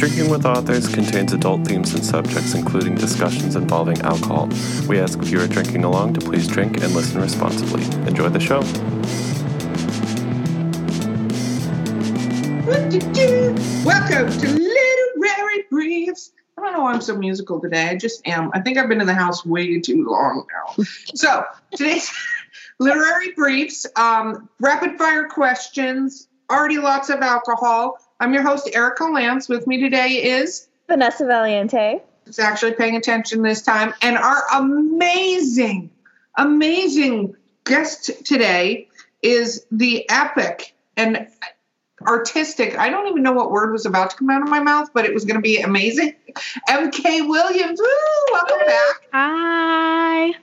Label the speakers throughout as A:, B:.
A: Drinking with Authors contains adult themes and subjects, including discussions involving alcohol. We ask if you are drinking along to please drink and listen responsibly. Enjoy the show.
B: Welcome to Literary Briefs. I don't know why I'm so musical today. I just am. I think I've been in the house way too long now. so today's Literary Briefs, um, rapid fire questions, already lots of alcohol. I'm your host, Erica Lance. With me today is
C: Vanessa Valiente.
B: who's actually paying attention this time, and our amazing, amazing guest today is the epic and artistic. I don't even know what word was about to come out of my mouth, but it was going to be amazing. MK Williams, woo! Welcome back.
C: Hi.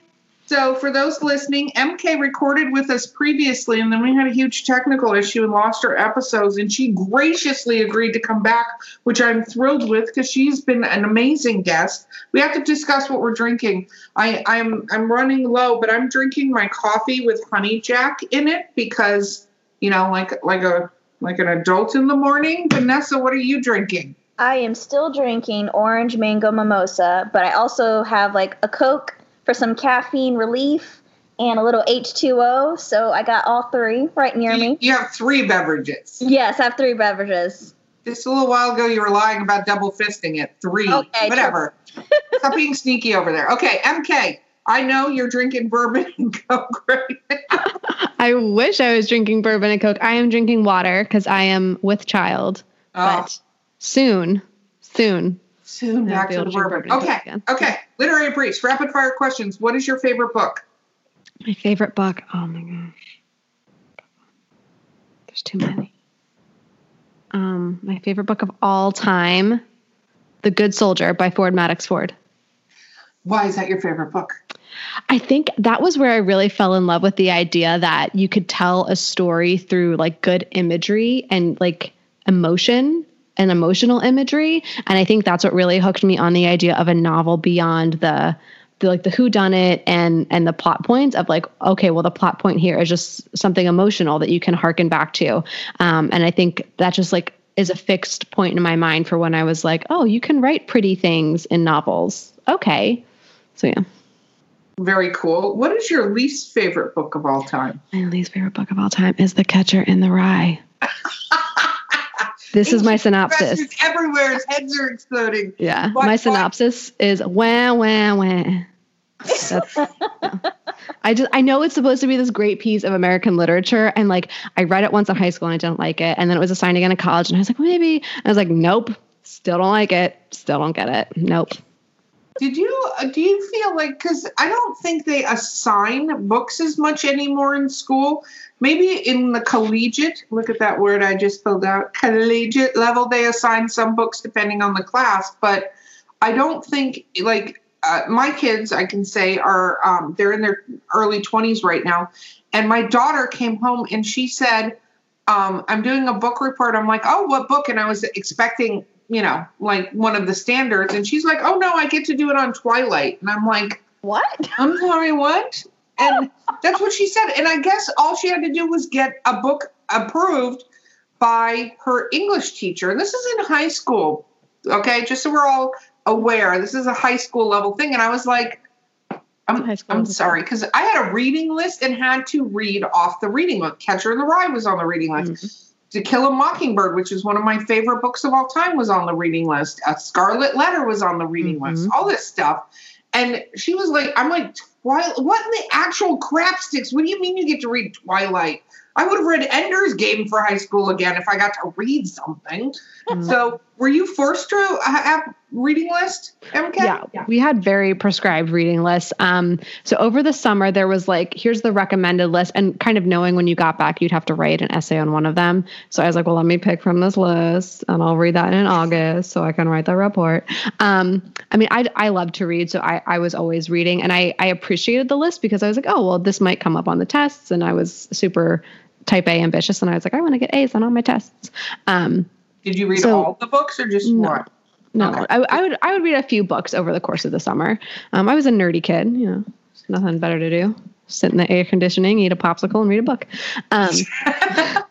B: So, for those listening, MK recorded with us previously, and then we had a huge technical issue and lost her episodes. And she graciously agreed to come back, which I'm thrilled with because she's been an amazing guest. We have to discuss what we're drinking. I, I'm I'm running low, but I'm drinking my coffee with honey jack in it because you know, like like a like an adult in the morning. Vanessa, what are you drinking?
C: I am still drinking orange mango mimosa, but I also have like a Coke for some caffeine relief and a little H2O. So I got all three right near
B: You,
C: me.
B: you have three beverages.
C: Yes, I have three beverages.
B: Just a little while ago, you were lying about double fisting it. Three,
C: Okay,
B: whatever. Stop being sneaky over there. Okay, MK. I know you're drinking bourbon and coke right now.
D: I wish I was drinking bourbon and coke. I am drinking water because I am with child.
B: Oh,
D: But soon, soon.
B: Soon
D: I'll
B: back to the bourbon. Okay,
D: again.
B: okay. Literary briefs, rapid fire questions. What is your favorite book?
D: My favorite book. Oh my gosh. There's too many. Um, my favorite book of all time, The Good Soldier by Ford Madox Ford.
B: Why is that your favorite book?
D: I think that was where I really fell in love with the idea that you could tell a story through like good imagery and like emotion and emotional imagery. And I think that's what really hooked me on the idea of a novel beyond the the like the who done it and and the plot points of like okay well the plot point here is just something emotional that you can harken back to um, and i think that just like is a fixed point in my mind for when i was like oh you can write pretty things in novels okay so yeah
B: Very cool. What is your least favorite book of all time?
D: My least favorite book of all time is The Catcher in the Rye. This is my synopsis.
B: Everywhere. His heads are exploding.
D: Yeah,
B: What-
D: my
B: what-
D: synopsis is wah wah wah. I just I know it's supposed to be this great piece of American literature, and like I read it once in high school and I didn't like it, and then it was assigned again in college, and I was like well, maybe. I was like nope, still don't like it, still don't get it, nope.
B: Did you uh, do you feel like because I don't think they assign books as much anymore in school. Maybe in the collegiate, look at that word I just filled out. Collegiate level, they assign some books depending on the class, but I don't think like uh, my kids. I can say are um, they're in their early twenties right now, and my daughter came home and she said, um, "I'm doing a book report." I'm like, "Oh, what book?" And I was expecting you know, like one of the standards. And she's like, oh no, I get to do it on Twilight. And I'm like,
C: What?
B: I'm sorry, what? And that's what she said. And I guess all she had to do was get a book approved by her English teacher. And this is in high school, okay? Just so we're all aware, this is a high school level thing. And I was like, I'm, I'm sorry, because I had a reading list and had to read off the reading list. Catcher in the Rye was on the reading list. To Kill a Mockingbird, which is one of my favorite books of all time, was on the reading list. A Scarlet Letter was on the reading list.
D: Mhm.
B: All this stuff, and she was like, "I'm like, Twilight. What in the actual crap sticks? What do you mean you get to read Twilight? I would have read Ender's Game for high school again if I got to read something."
D: Mm.
B: So, were you forced to have reading list, MK?
D: Yeah, we had very prescribed reading lists. Um, so over the summer, there was like, here's the recommended list, and kind of knowing when you got back, you'd have to write an essay on one of them. So I was like, well, let me pick from this list, and I'll read that in August, so I can write the report. Um, I mean, I I love to read, so I I was always reading, and I I appreciated the list because I was like, oh well, this might come up on the tests, and I was super type A ambitious, and I was like, I want to get A's on all my tests. Um,
B: Did you read
D: So-
B: all the books or just
D: No.
B: one?
D: no,
B: Okay.
D: I, I would I would read a few books over the course of the summer. Um, I was a nerdy kid, you know, nothing better to do. Sit in the air conditioning, eat a popsicle, and read a book. Um,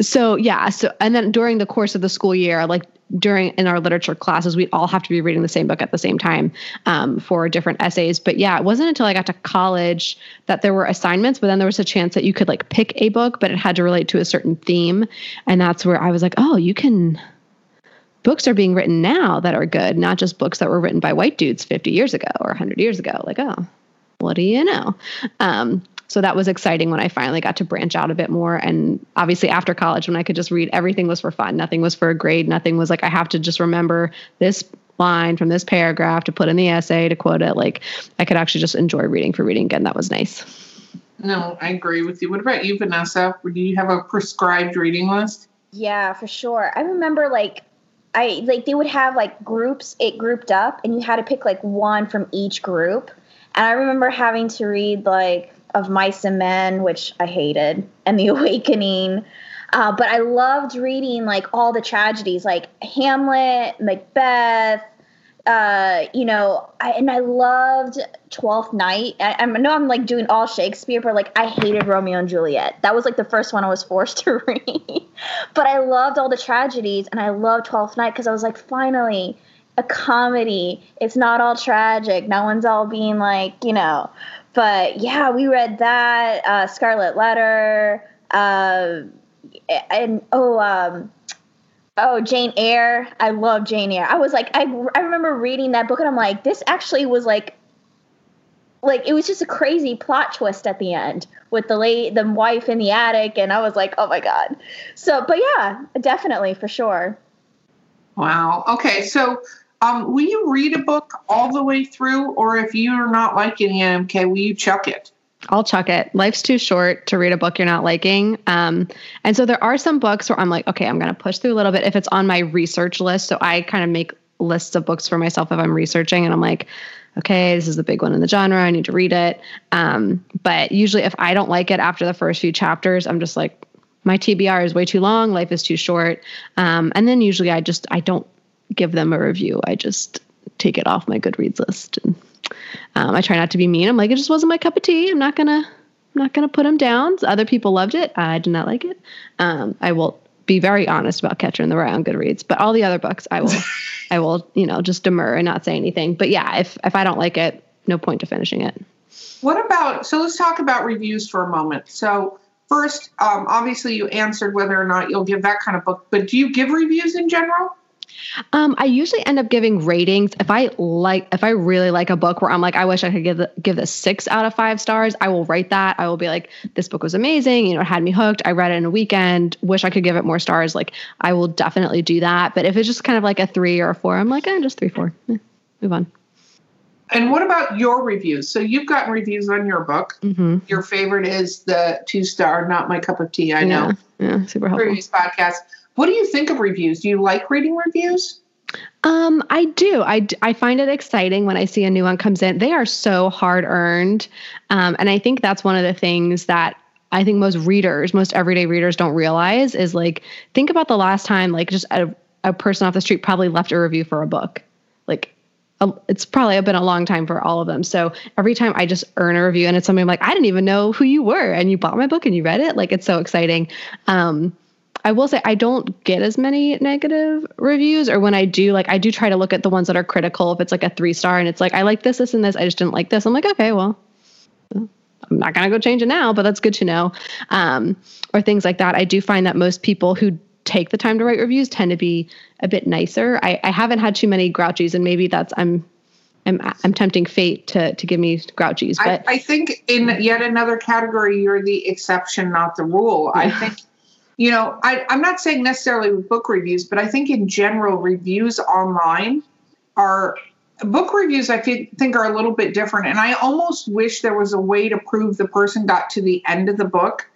D: so yeah so and then during the course of the school year like during in our literature classes we'd all have to be reading the same book at the same time um, for different essays. But yeah it wasn't until i got to college that there were assignments but then there was a chance that you could like pick a book but it had to relate to a certain theme. And that's where i was like oh you can books are being written now that are good not just books that were written by white dudes 50 years ago or 100 years ago. Like oh what do you know? Um, so that was exciting when I finally got to branch out a bit more. And obviously, after college, when I could just read, everything was for fun. Nothing was for a grade. Nothing was like I have to just remember this line from this paragraph to put in the essay to quote it. Like I could actually just enjoy reading for reading again. That was nice.
B: No, I agree with you. What about you, Vanessa? Do you have a prescribed reading list?
C: Yeah, for sure. I remember like I like they would have like groups it grouped up and you had to pick like one from each group. And I remember having to read like of Mice and Men, which I hated, and The Awakening. Uh, but I loved reading like all the tragedies, like Hamlet, Macbeth. Uh, you know, I, and I loved Twelfth Night. I, I know I'm like doing all Shakespeare, but like I hated Romeo and Juliet. That was like the first one I was forced to read. but I loved all the tragedies, and I loved Twelfth Night because I was like, finally, a comedy. It's not all tragic. No one's all being like, you know, but yeah, we read that uh, Scarlet Letter, uh, and oh, um, oh, Jane Eyre. I love Jane Eyre. I was like, I I remember reading that book, and I'm like, this actually was like, like it was just a crazy plot twist at the end with the late the wife in the attic, and I was like, oh my god. So, but yeah, definitely for sure.
B: Wow. Okay, so um, will you read a book all the way through, or if you're not liking NMK, will you chuck it?
D: I'll chuck it. Life's too short to read a book you're not liking. Um, and so there are some books where I'm like, okay, I'm going to push through a little bit if it's on my research list. So I kind of make lists of books for myself if I'm researching and I'm like, okay, this is the big one in the genre. I need to read it. Um, but usually if I don't like it after the first few chapters, I'm just like, my TBR is way too long. Life is too short. Um, and then usually I just, I don't give them a review. I just take it off my Goodreads list, and um, I try not to be mean. I'm like, it just wasn't my cup of tea. I'm not gonna, I'm not gonna put them down. Other people loved it. I did not like it. Um, I will be very honest about Catcher in the Rye on Goodreads, but all the other books, I will, I will, you know, just demur and not say anything. But yeah, if if I don't like it, no point to finishing it.
B: What about? So let's talk about reviews for a moment. So first, um, obviously, you answered whether or not you'll give that kind of book, but do you give reviews in general?
D: Um, I usually end up giving ratings if I like if I really like a book where I'm like I wish I could give the, give this six out of five stars. I will write that. I will be like this book was amazing. You know, it had me hooked. I read it in a weekend. Wish I could give it more stars. Like I will definitely do that. But if it's just kind of like a three or a four, I'm like eh, just three four. Eh, move on.
B: And what about your reviews? So you've gotten reviews on your book. Mm-hmm. Your favorite is the two star, not my cup of tea. I know.
D: Yeah, yeah super helpful.
B: Previous podcast. What do you think of reviews? Do you like reading reviews?
D: Um, I do. I, I find it exciting when I see a new one comes in. They are so hard earned. Um, and I think that's one of the things that I think most readers, most everyday readers don't realize is like, think about the last time, like, just a, a person off the street probably left a review for a book. Like, a, it's probably been a long time for all of them. So every time I just earn a review and it's something like, I didn't even know who you were and you bought my book and you read it, like, it's so exciting. Um, I will say I don't get as many negative reviews, or when I do, like I do try to look at the ones that are critical. If it's like a three star and it's like I like this, this, and this, I just didn't like this. I'm like, okay, well, I'm not gonna go change it now, but that's good to know. Um, or things like that. I do find that most people who take the time to write reviews tend to be a bit nicer. I, I haven't had too many grouchies, and maybe that's I'm I'm I'm tempting fate to to give me grouchies. But
B: I, I think in yet another category, you're the exception, not the rule. I think you know, I, I'm not saying necessarily with book reviews, but I think in general, reviews online are book reviews I think are a little bit different. And I almost wish there was a way to prove the person got to the end of the book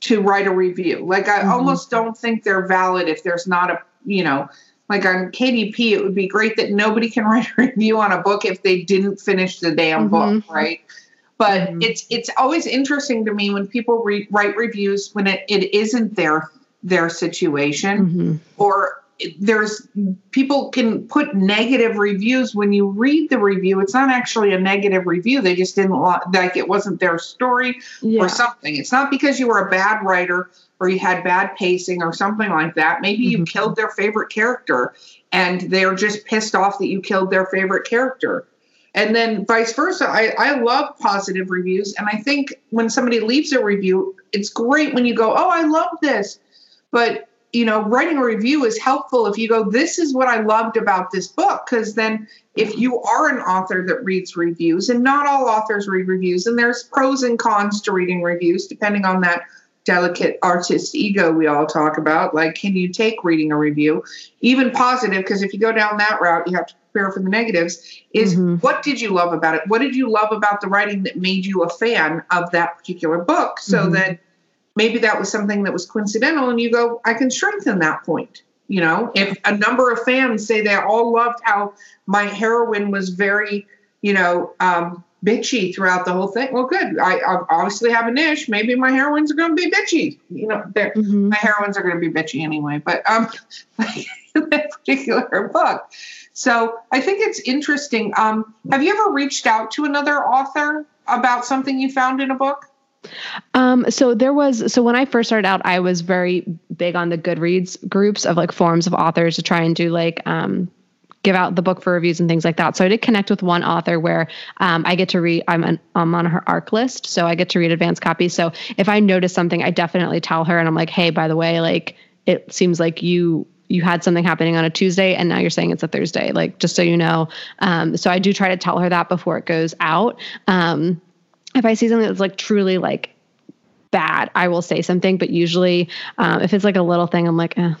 B: to write a review. Like I mm-hmm. almost don't think they're valid if there's not a, you know, like on KDP, it would be great that nobody can write a review on a book if they didn't finish the damn mm-hmm. book, right? But mm-hmm. it's it's always interesting to me when people re- write reviews when it, it isn't their their situation mm-hmm. or there's people can put negative reviews when you read the review it's not actually a negative review they just didn't like it wasn't their story
D: Yeah.
B: or something it's not because you were a bad writer or you had bad pacing or something like that maybe you
D: Mhm.
B: killed their favorite character and they're just pissed off that you killed their favorite character and then vice versa I, I love positive reviews and i think when somebody leaves a review it's great when you go oh i love this. But you know writing a review is helpful if you go this is what i loved about this book because then if you are an author that reads reviews and not all authors read reviews and there's pros and cons to reading reviews depending on that delicate artist ego we all talk about like can you take reading a review? Even positive because if you go down that route you have to prepare for the negatives is
D: Mhm.
B: what did you love about it? What did you love about the writing that made you a fan of that particular book? So
D: Mhm.
B: that maybe that was something that was coincidental and you go i can strengthen that point you know? If a number of fans say they all loved how my heroine was very you know um, bitchy throughout the whole thing well good. I, I obviously have a niche maybe my heroines are going to be bitchy. You know
D: Mhm.
B: my heroines are going to be bitchy anyway but um that particular book so i think it's interesting um have you ever reached out to another author about something you found in a book
D: Um, so there was so when I first started out, I was very big on the Goodreads groups of like forums of authors to try and do like um give out the book for reviews and things like that. So I did connect with one author where um, I get to read. I'm an, I'm on her ARC list, so I get to read advanced copies. So if I notice something, I definitely tell her, and I'm like, hey, by the way, like it seems like you you had something happening on a Tuesday and now you're saying it's a Thursday, like just so you know. Um, so I do try to tell her that before it goes out. Um, if I see something that's like truly like bad, I will say something. But usually, um, if it's like a little thing, I'm like, eh,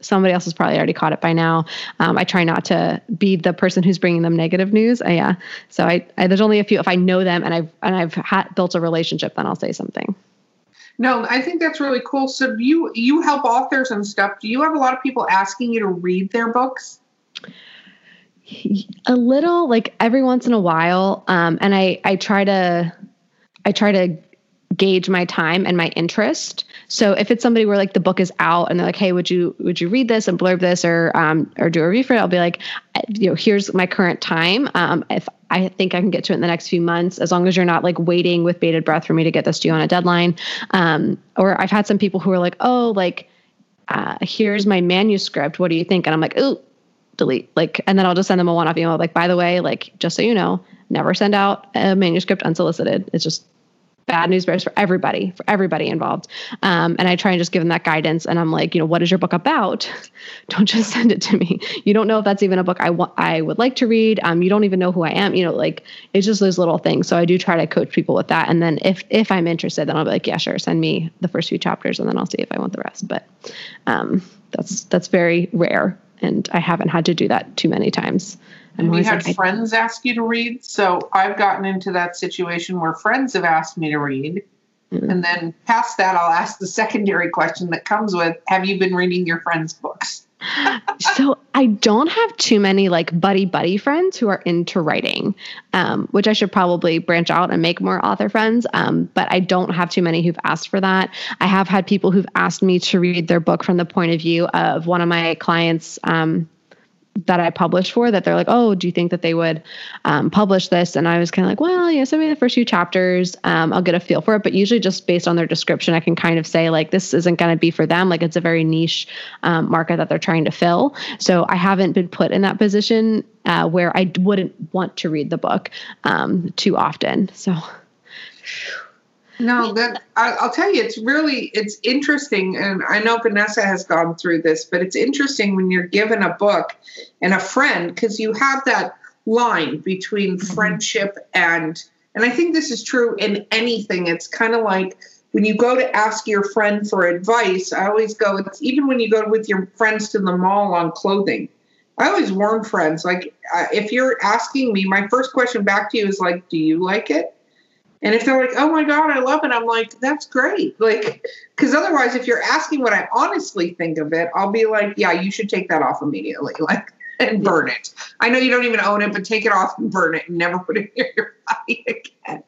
D: somebody else has probably already caught it by now. Um, I try not to be the person who's bringing them negative news. Uh, yeah. So I, I, there's only a few. If I know them and I've and I've ha- built a relationship, then I'll say something.
B: No, I think that's really cool. So you you help authors and stuff. Do you have a lot of people asking you to read their books?
D: a little like every once in a while um and i i try to i try to gauge my time and my interest so if it's somebody where like the book is out and they're like hey would you would you read this and blurb this or um or do a review for it i'll be like you know here's my current time um if I think I can get to it in the next few months, as long as you're not like waiting with bated breath for me to get this to you on a deadline. Um, or I've had some people who are like, oh, like, uh, here's my manuscript. What do you think? And I'm like, ooh, delete like and then i'll just send them a one-off email like by the way like just so you know never send out a manuscript unsolicited it's just bad news bears for everybody for everybody involved. Um, and i try and just give them that guidance. And i'm like you know what is your book about? Don't just send it to me. You don't know if that's even a book i want i would like to read. Um, you don't even know who i am. You know like it's just those little things. So i do try to coach people with that. And then if if i'm interested then i'll be like yeah sure send me the first few chapters and then i'll see if i want the rest. But um, that's that's very rare. And I haven't had to do that too many times. I'm
B: Have you had
D: like,
B: friends ask you to read? So I've gotten into that situation where friends have asked me to read.
D: Mm.
B: And then past that, I'll ask the secondary question that comes with Have you been reading your friends' books?
D: so I don't have too many like buddy buddy friends who are into writing, um, which I should probably branch out and make more author friends. Um, but I don't have too many who've asked for that. I have had people who've asked me to read their book from the point of view of one of my clients. Um, that I published for that they're like, oh, do you think that they would um, publish this? And I was kind of like, well, you know, send me the first few chapters. Um, I'll get a feel for it. But usually, just based on their description, I can kind of say like, this isn't going to be for them. Like, it's a very niche um, market that they're trying to fill. So I haven't been put in that position uh, where I wouldn't want to read the book um, too often. So
B: No, that I, I'll tell you, it's really it's interesting, and I know Vanessa has gone through this, but it's interesting when you're given a book and a friend because you have that line between
D: Mhm.
B: friendship and and I think this is true in anything. It's kind of like when you go to ask your friend for advice. I always go. It's even when you go with your friends to the mall on clothing. I always warn friends like uh, if you're asking me, my first question back to you is like, "Do you like it?" And if they're like, "Oh my god, I love it," I'm like, "That's great." Like, because otherwise, if you're asking what I honestly think of it, I'll be like, "Yeah, you should take that off immediately, like, and burn it." I know you don't even own it, but take it off and burn it, and never put it near your body again.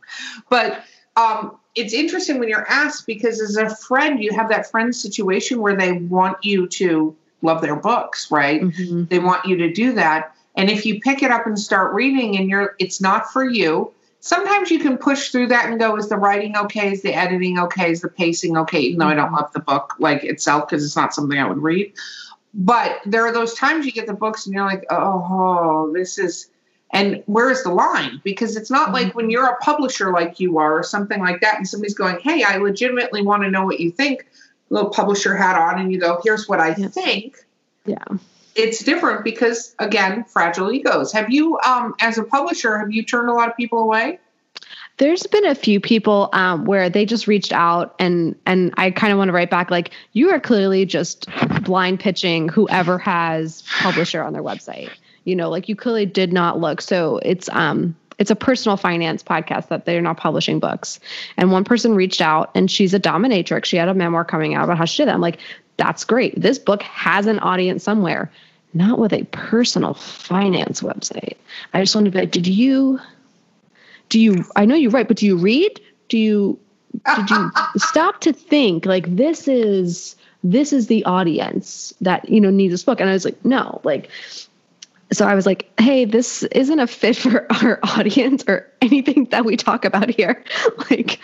B: But um, it's interesting when you're asked because as a friend, you have that friend situation where they want you to love their books, right?
D: Mm-hmm.
B: They want you to do that. And if you pick it up and start reading and you're it's not for you, sometimes you can push through that and go, is the writing okay? Is the editing okay? Is the pacing okay? Even though I don't love the book like itself because it's not something I would read. But there are those times you get the books and you're like, oh, this is and where's the line? Because it's not like when mm-hmm. you're a publisher like you are or something like that, and somebody's going, Hey, I legitimately want to know what you think. Little publisher hat on, and you go, Here's what I
D: Yes.
B: think.
D: Yeah.
B: It's different because again, fragile egos. Have you um as a publisher, have you turned a lot of people away?
D: There's been a few people um, where they just reached out and and I kind of want to write back like you are clearly just blind pitching whoever has publisher on their website. You know, like you clearly did not look. So it's um it's a personal finance podcast that they're not publishing books. And one person reached out and she's a dominatrix. She had a memoir coming out about how she did that. I'm like, that's great. This book has an audience somewhere, not with a personal finance website. I just want to be like, did you do you i know you write but do you read? Do you did you stop to think like this is this is the audience that you know needs this book? And i was like no like so i was like hey this isn't a fit for our audience or anything that we talk about here. Like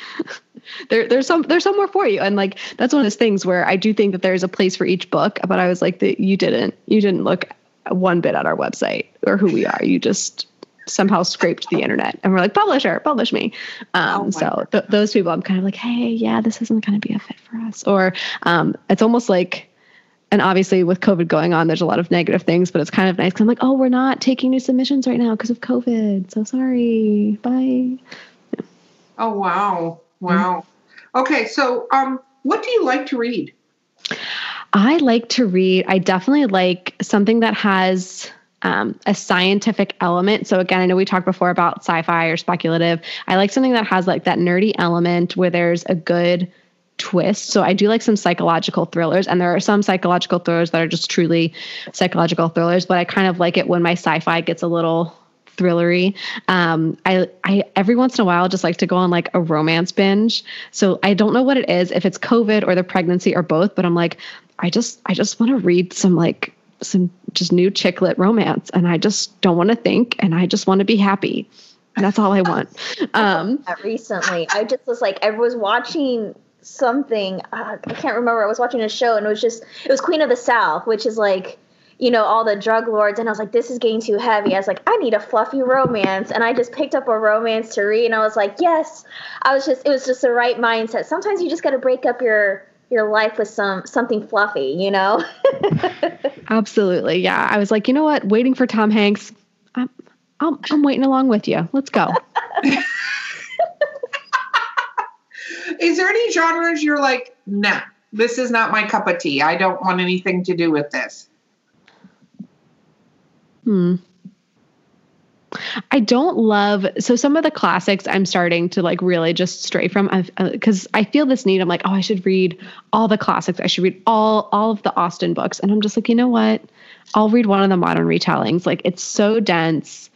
D: there, there's some there's somewhere for you. And like that's one of those things where i do think that there's a place for each book but i was like that you didn't you didn't look one bit at our website or who we are. You just somehow scraped the internet and we're like publisher publish me. Um,
B: Oh
D: so th- those people i'm kind of like hey yeah this isn't going to be a fit for us. Or um, it's almost like and obviously with covid going on there's a lot of negative things but it's kind of nice i'm like oh we're not taking new submissions right now because of covid. So sorry. Bye.
B: Oh wow. Wow. Okay, so um what do you like to read?
D: I like to read. I definitely like something that has um, a scientific element. So again, I know we talked before about sci-fi or speculative. I like something that has like that nerdy element where there's a good twist. So I do like some psychological thrillers, and there are some psychological thrillers that are just truly psychological thrillers. But I kind of like it when my sci-fi gets a little thrillery. Um, I, I every once in a while just like to go on like a romance binge. So I don't know what it is, if it's COVID or the pregnancy or both, but I'm like, I just I just want to read some like some just new chick lit romance, and I just don't want to think, and I just want to be happy. And that's all I want. Um,
C: that recently. I just was like, I was watching something. Uh, I can't remember. I was watching a show, and it was just it was Queen of the South, which is like, you know, all the drug lords. And I was like, this is getting too heavy. I was like, I need a fluffy romance, and I just picked up a romance to read, and I was like, yes. I was just it was just the right mindset. Sometimes you just got to break up your your life with some something fluffy, you know.
D: absolutely, yeah. I was like, you know what? Waiting for Tom Hanks. I'm I'm, I'm waiting along with you. Let's go.
B: Is there any genres you're like, nah, this is not my cup of tea. I don't want anything to do with this.
D: Hmm. I don't love so some of the classics I'm starting to like really just stray from because I feel this need. I'm like oh I should read all the classics. I should read all all of the Austen books. And I'm just like you know what I'll read one of the modern retellings. Like it's so dense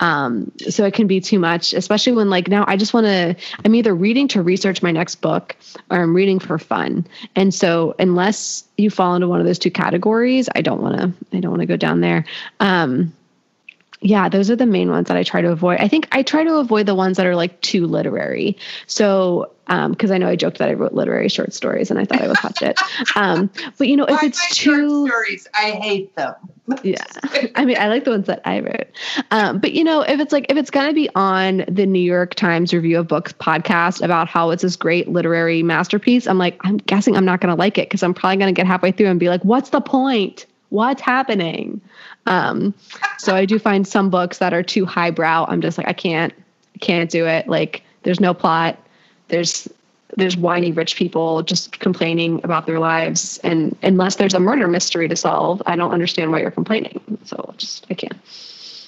D: um so it can be too much especially when like now I just want to I'm either reading to research my next book or I'm reading for fun. And so unless you fall into one of those two categories I don't want to I don't want to go down there. Um yeah, those are the main ones that I try to avoid. I think I try to avoid the ones that are like too literary. So, because I know I joked that I wrote literary short stories and I thought I was hot shit. Um, but you know, if it's too,
B: stories, I hate them.
D: yeah, I mean, I like the ones that I wrote. Um, but you know, if it's like if it's gonna be on the New York Times Review of Books podcast about how it's this great literary masterpiece, I'm like, I'm guessing I'm not gonna like it because I'm probably gonna get halfway through and be like, what's the point? What's happening? Um, so I do find some books that are too highbrow. I'm just like, I can't, can't do it. Like, there's no plot. There's there's whiny rich people just complaining about their lives, and unless there's a murder mystery to solve, I don't understand why you're complaining. So just I can't.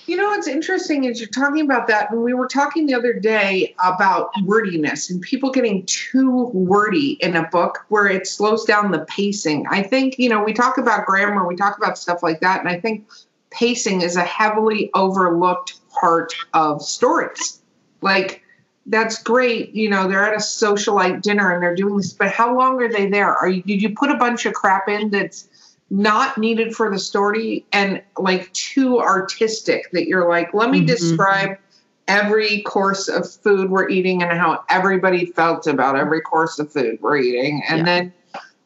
B: You know what's interesting is you're talking about that, and we were talking the other day about wordiness and people getting too wordy in a book where it slows down the pacing. I think, you know, we talk about grammar, we talk about stuff like that, and I think pacing is a heavily overlooked part of stories. Like, that's great, you know, they're at a socialite dinner and they're doing this, but how long are they there? Are you did you put a bunch of crap in that's not needed for the story and like too artistic that you're like, let me
D: Mhm.
B: describe every course of food we're eating and how everybody felt about every course of food we're eating. And
D: Yeah.
B: then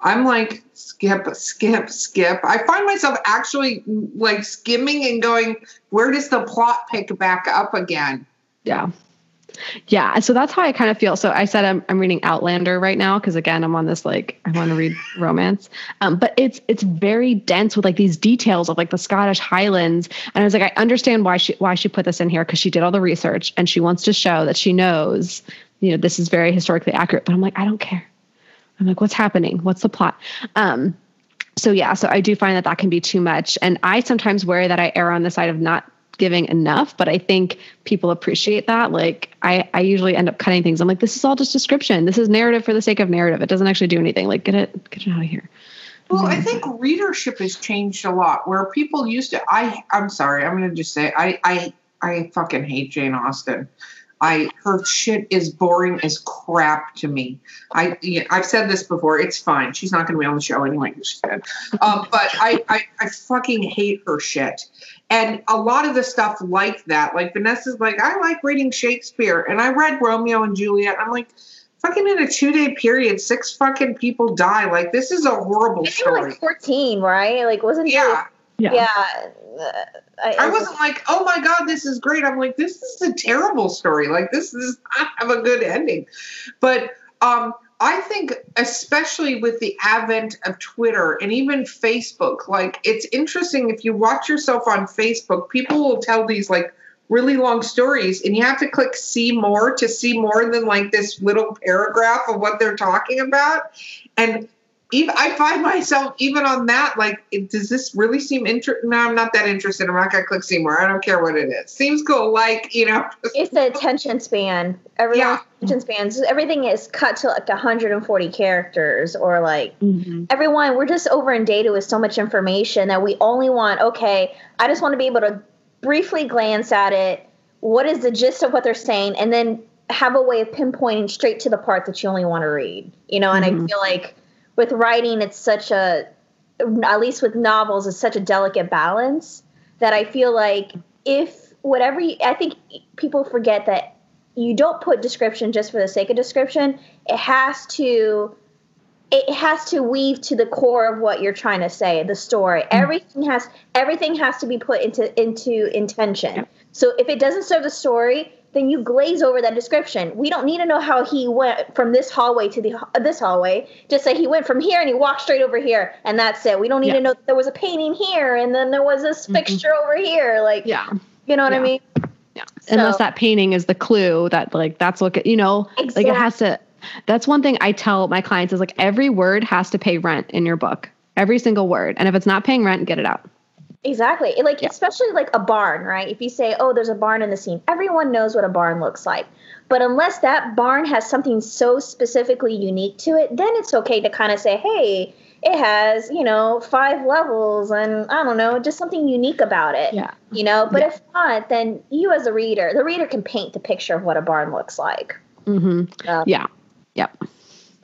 B: I'm like, skip, skip, skip. I find myself actually like skimming and going, where does the plot pick back up again?
D: Yeah. Yeah. So that's how I kind of feel. So I said I'm, I'm reading Outlander right now because again I'm on this like I want to read romance. Um, but it's it's very dense with like these details of like the Scottish Highlands. And I was like, I understand why she why she put this in here because she did all the research and she wants to show that she knows, you know, this is very historically accurate. But I'm like, I don't care. I'm like, what's happening? What's the plot? Um, so yeah, so I do find that that can be too much, and I sometimes worry that I err on the side of not giving enough. But I think people appreciate that. Like I, I usually end up cutting things. I'm like, this is all just description. This is narrative for the sake of narrative. It doesn't actually do anything. Like get it, get it out of here.
B: Well, I think readership has changed a lot. Where people used to, I, I'm sorry, I'm going to just say, I, I, I fucking hate Jane Austen. I her shit is boring as crap to me. I yeah, I've said this before. It's fine. She's not going to be on the show anyway. She said, um, but I, I I fucking hate her shit. And a lot of the stuff like that, like Vanessa's like, I like reading Shakespeare, and I read Romeo and Juliet. I'm like, fucking in a two day period, six fucking people die. Like this is a horrible
C: You were
B: story.
C: like 14, right? Like, wasn't he-
B: Yeah.
D: Yeah.
C: Yeah. I,
B: I wasn't like, oh my god, this is great. I'm like, this is a terrible story. Like this does not have a good ending. But um, I think, especially with the advent of Twitter and even Facebook, like it's interesting if you watch yourself on Facebook, people will tell these like really long stories, and you have to click see more to see more than like this little paragraph of what they're talking about. And even I find myself even on that, like, it, does this really seem interesting? No, I'm not that interested. I'm not gonna click see more. I don't care what it is. Seems cool. Like, you know,
C: It's the attention span. Everyone's attention spans. Everything is cut to like 140 characters, or like
D: Mhm.
C: everyone. We're just over inundated with so much information that we only want. Okay, I just want to be able to briefly glance at it. What is the gist of what they're saying, and then have a way of pinpointing straight to the part that you only want to read. You know, and I
D: Mhm.
C: feel like with writing, it's such a at least with novels, it's such a delicate balance that I feel like if whatever you, I think people forget that you don't put description just for the sake of description. It has to it has to weave to the core of what you're trying to say, the story. Mm-hmm. Everything has everything has to be put into into intention.
D: Yeah.
C: So if it doesn't serve the story, then you glaze over that description. We don't need to know how he went from this hallway to the uh, this hallway. Just say he went from here and he walked straight over here, and that's it. We don't need
D: Yeah.
C: to know that there was a painting here and then there was this
D: Mhm.
C: fixture over here. Like,
D: Yeah.
C: you know what I mean?
D: Yeah. Unless that painting is the clue that like that's what you know, like it has to that's one thing I tell my clients is like every word has to pay rent in your book. Every single word. And if it's not paying rent, get it out.
C: Exactly. Like
D: Yeah.
C: especially like a barn, right? If you say, "Oh, there's a barn in the scene," everyone knows what a barn looks like. But unless that barn has something so specifically unique to it, then it's okay to kind of say, "Hey, it has, you know, five levels and I don't know, just something unique about it."
D: Yeah.
C: You know, but
D: Yeah.
C: if not, then you as a reader, the reader can paint the picture of what a barn looks like.
D: Mm-hmm.
C: Yeah.
D: Yeah. Yep.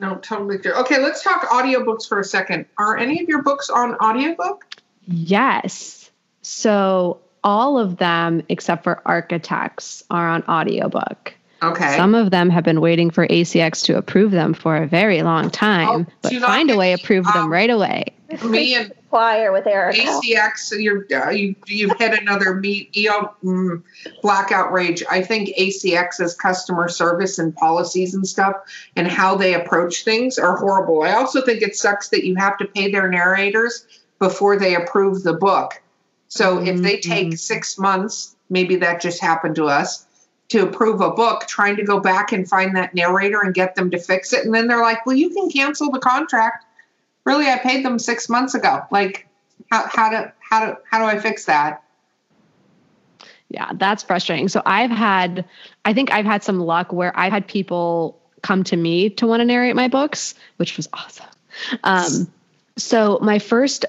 B: no, totally true. Okay, let's talk audiobooks for a second. Are any of your books on audiobook?
D: Yes. So all of them except for architects are on audiobook.
B: Okay.
D: Some of them have been waiting for ACX to approve them for a very long time,
B: Oh,
D: but Findaway
B: me,
D: approve
B: um,
D: them right away.
B: Me and
C: Choir with Erica.
B: ACX, you're uh, you you've hit another meet EO mm, blackout rage. I think ACX's customer service and policies and stuff and how they approach things are horrible. I also think it sucks that you have to pay their narrators before they approve the book. So if they take
D: Mhm.
B: six months, maybe that just happened to us. To approve a book, trying to go back and find that narrator and get them to fix it. And then they're like, well, you can cancel the contract really i paid them six months ago like how, how do how do how do i fix that
D: Yeah, that's frustrating. So I've had, I think I've had some luck where I've had people come to me to want to narrate my books, which was awesome. Um, so my first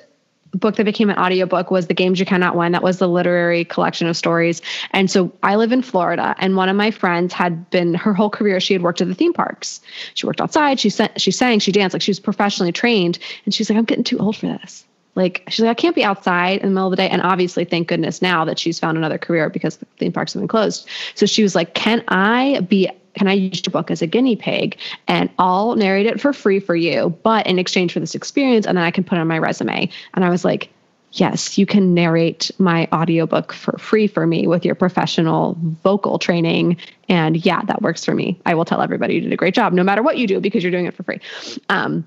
D: book that became an audiobook was The Games You Cannot Win. That was the literary collection of stories. And so I live in Florida, and one of my friends had been her whole career, she had worked at the theme parks. She worked outside, she sang, she sang, she danced, like she was professionally trained. And she's like, I'm getting too old for this. like she's like, I can't be outside in the middle of the day. And obviously, thank goodness now that she's found another career because the theme parks have been closed. So she was like, Can I be can I use your book as a guinea pig and I'll narrate it for free for you, but in exchange for this experience, and then I can put it on my resume. And I was like, yes, you can narrate my audiobook for free for me with your professional vocal training. And yeah, that works for me. I will tell everybody you did a great job, no matter what you do, because you're doing it for free. Um,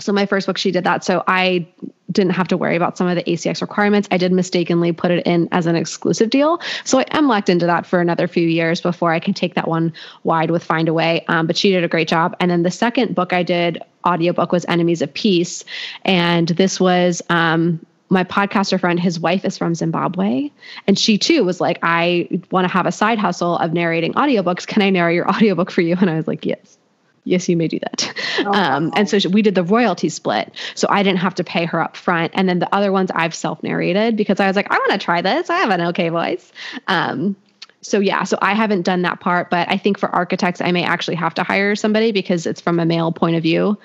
D: so my first book, she did that. So I didn't have to worry about some of the ACX requirements. I did mistakenly put it in as an exclusive deal. So I am locked into that for another few years before I can take that one wide with Findaway. Um, but she did a great job. And then the second book I did, audiobook, was Enemies of Peace. And this was um, my podcaster friend, his wife is from Zimbabwe. And she too was like, I want to have a side hustle of narrating audiobooks. Can I narrate your audiobook for you? And I was like, yes yes, you may do that. Oh, um, and so we did the royalty split. So I didn't have to pay her up front. And then the other ones I've self narrated because I was like, I want to try this. I have an okay voice. Um, so yeah, so I haven't done that part, but I think for architects, I may actually have to hire somebody because it's from a male point of view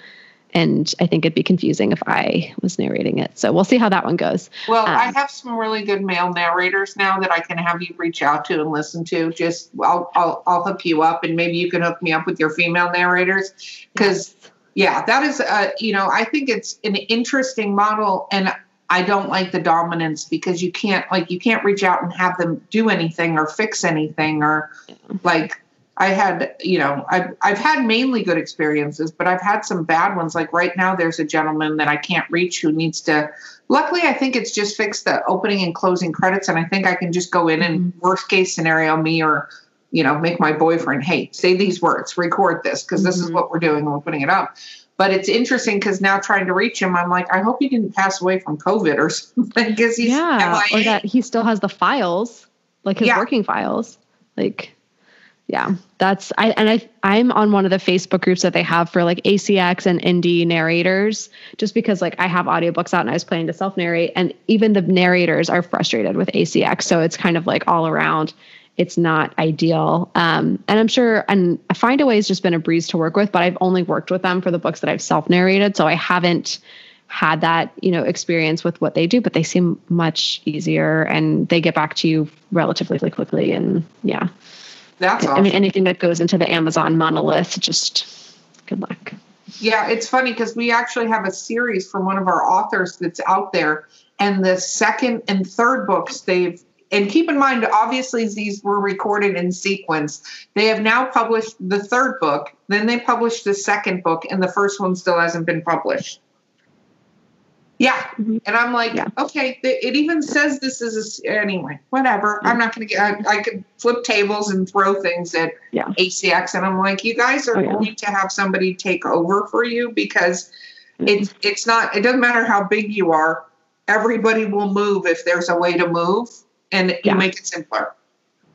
D: and I think it'd be confusing if I was narrating it. So we'll see how that one goes.
B: Well, um, I have some really good male narrators now that I can have you reach out to and listen to. Just I'll I'll, I'll hook you up, and maybe you can hook me up with your female narrators because. Yeah, that is, uh, you know, I think it's an interesting model, and I don't like the dominance because you can't, like, you can't reach out and have them do anything or fix anything or, like, I had, you know, I've, I've had mainly good experiences, but I've had some bad ones. Like right now, there's a gentleman that I can't reach who needs to. Luckily, I think it's just fixed the opening and closing credits, and I think I can just go in and mm-hmm. worst case scenario, me or, you know, make my boyfriend, hey, say these words, record this, because this mm-hmm. is what we're doing and we're putting it up. But it's interesting because now trying to reach him, I'm like, I hope he didn't pass away from COVID or something because he's
D: yeah, MIA. or that he still has the files, like his yeah. working files, like yeah that's i and i i'm on one of the facebook groups that they have for like acx and indie narrators just because like i have audiobooks out and i was planning to self narrate and even the narrators are frustrated with acx so it's kind of like all around. It's not ideal. Um, and i'm sure and Findaway has just been a breeze to work with but i've only worked with them for the books that i've self narrated so i haven't had that you know experience with what they do but they seem much easier and they get back to you relatively quickly and yeah
B: that's awesome.
D: I mean, anything that goes into the Amazon monolith, just good luck.
B: Yeah, it's funny because we actually have a series from one of our authors that's out there, and the second and third books they've and keep in mind, obviously, these were recorded in sequence. They have now published the third book, then they published the second book, and the first one still hasn't been published. Yeah. Mm-hmm. And I'm like, yeah. okay, it even says this is a, anyway, whatever. I'm not going to get, I, I, could flip tables and throw things at yeah. ACX. And I'm like, you guys are oh, yeah. going to have somebody take over for you because mm-hmm. it's, it's not, it doesn't matter how big you are. Everybody will move if there's a way to move and you make it simpler.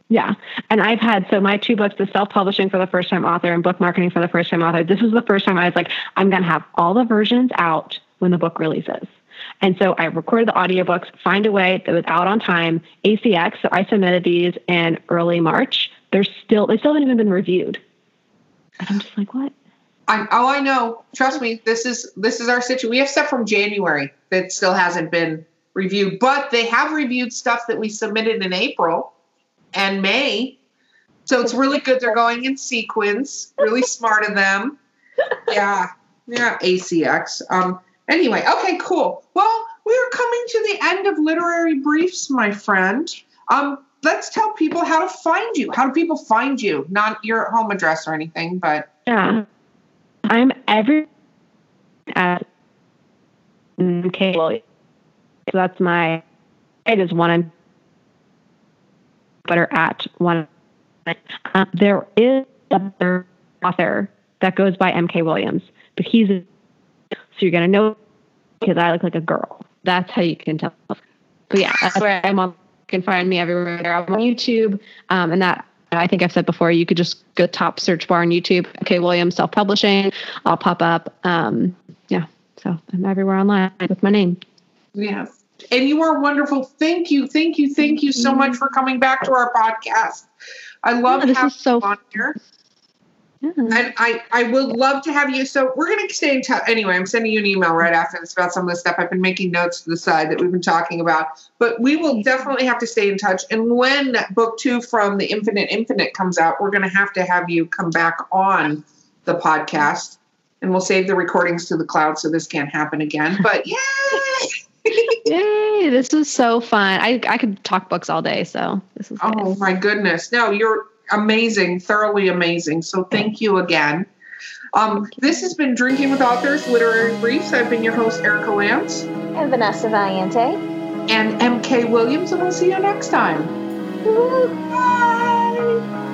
D: Yeah. And I've had, so my two books, the self publishing for the first time author and book marketing for the first time author, this was the first time I was like, I'm going to have all the versions out when the book releases. And so I recorded the audiobooks, Findaway that was out on time, ACX. So I submitted these in early March. They're still, they still haven't even been reviewed. And I'm just like, what?
B: I, oh, I know. Trust me. This is this is our situation. We have stuff from January that still hasn't been reviewed, but they have reviewed stuff that we submitted in April and May. So it's really good. They're going in sequence. Really smart of them. Yeah, yeah. ACX. Um, Anyway, okay, cool. Well, we are coming to the end of literary briefs, my friend. Um, let's tell people how to find you. How do people find you? Not your home address or anything, but
D: yeah, I'm every at okay. So that's my. It is one and better at one. Uh, there is another author that goes by M.K. Williams, but he's so you're gonna know because I look like a girl. That's how you can tell. But yeah, that's where I'm on. You can find me everywhere. I'm on YouTube, um, and that I think I've said before. You could just go top search bar on YouTube. MK Williams self publishing. I'll pop up. Um, yeah, so I'm everywhere online with my name.
B: Yes. And you are wonderful. Thank you, thank you, thank you so much for coming back to our podcast. I love
D: yeah, this is so on here. Yeah.
B: And I, I would love to have you. So we're going to stay in touch. Anyway, I'm sending you an email right after this about some of the stuff I've been making notes to the side that we've been talking about. But we will definitely have to stay in touch. And when book two from the Infinite Infinite comes out, we're going to have to have you come back on the podcast. And we'll save the recordings to the cloud so this can't happen again. But yay!
D: Yay! This was so fun. I I could talk books all day, so this is.
B: Oh my goodness. No, you're amazing, thoroughly amazing. So thank you again. Um, this has been Drinking with Authors Literary Briefs. I've been your host, Erica Lance
C: And Vanessa Valiente.
B: and MK Williams, and we'll see you next time. Bye.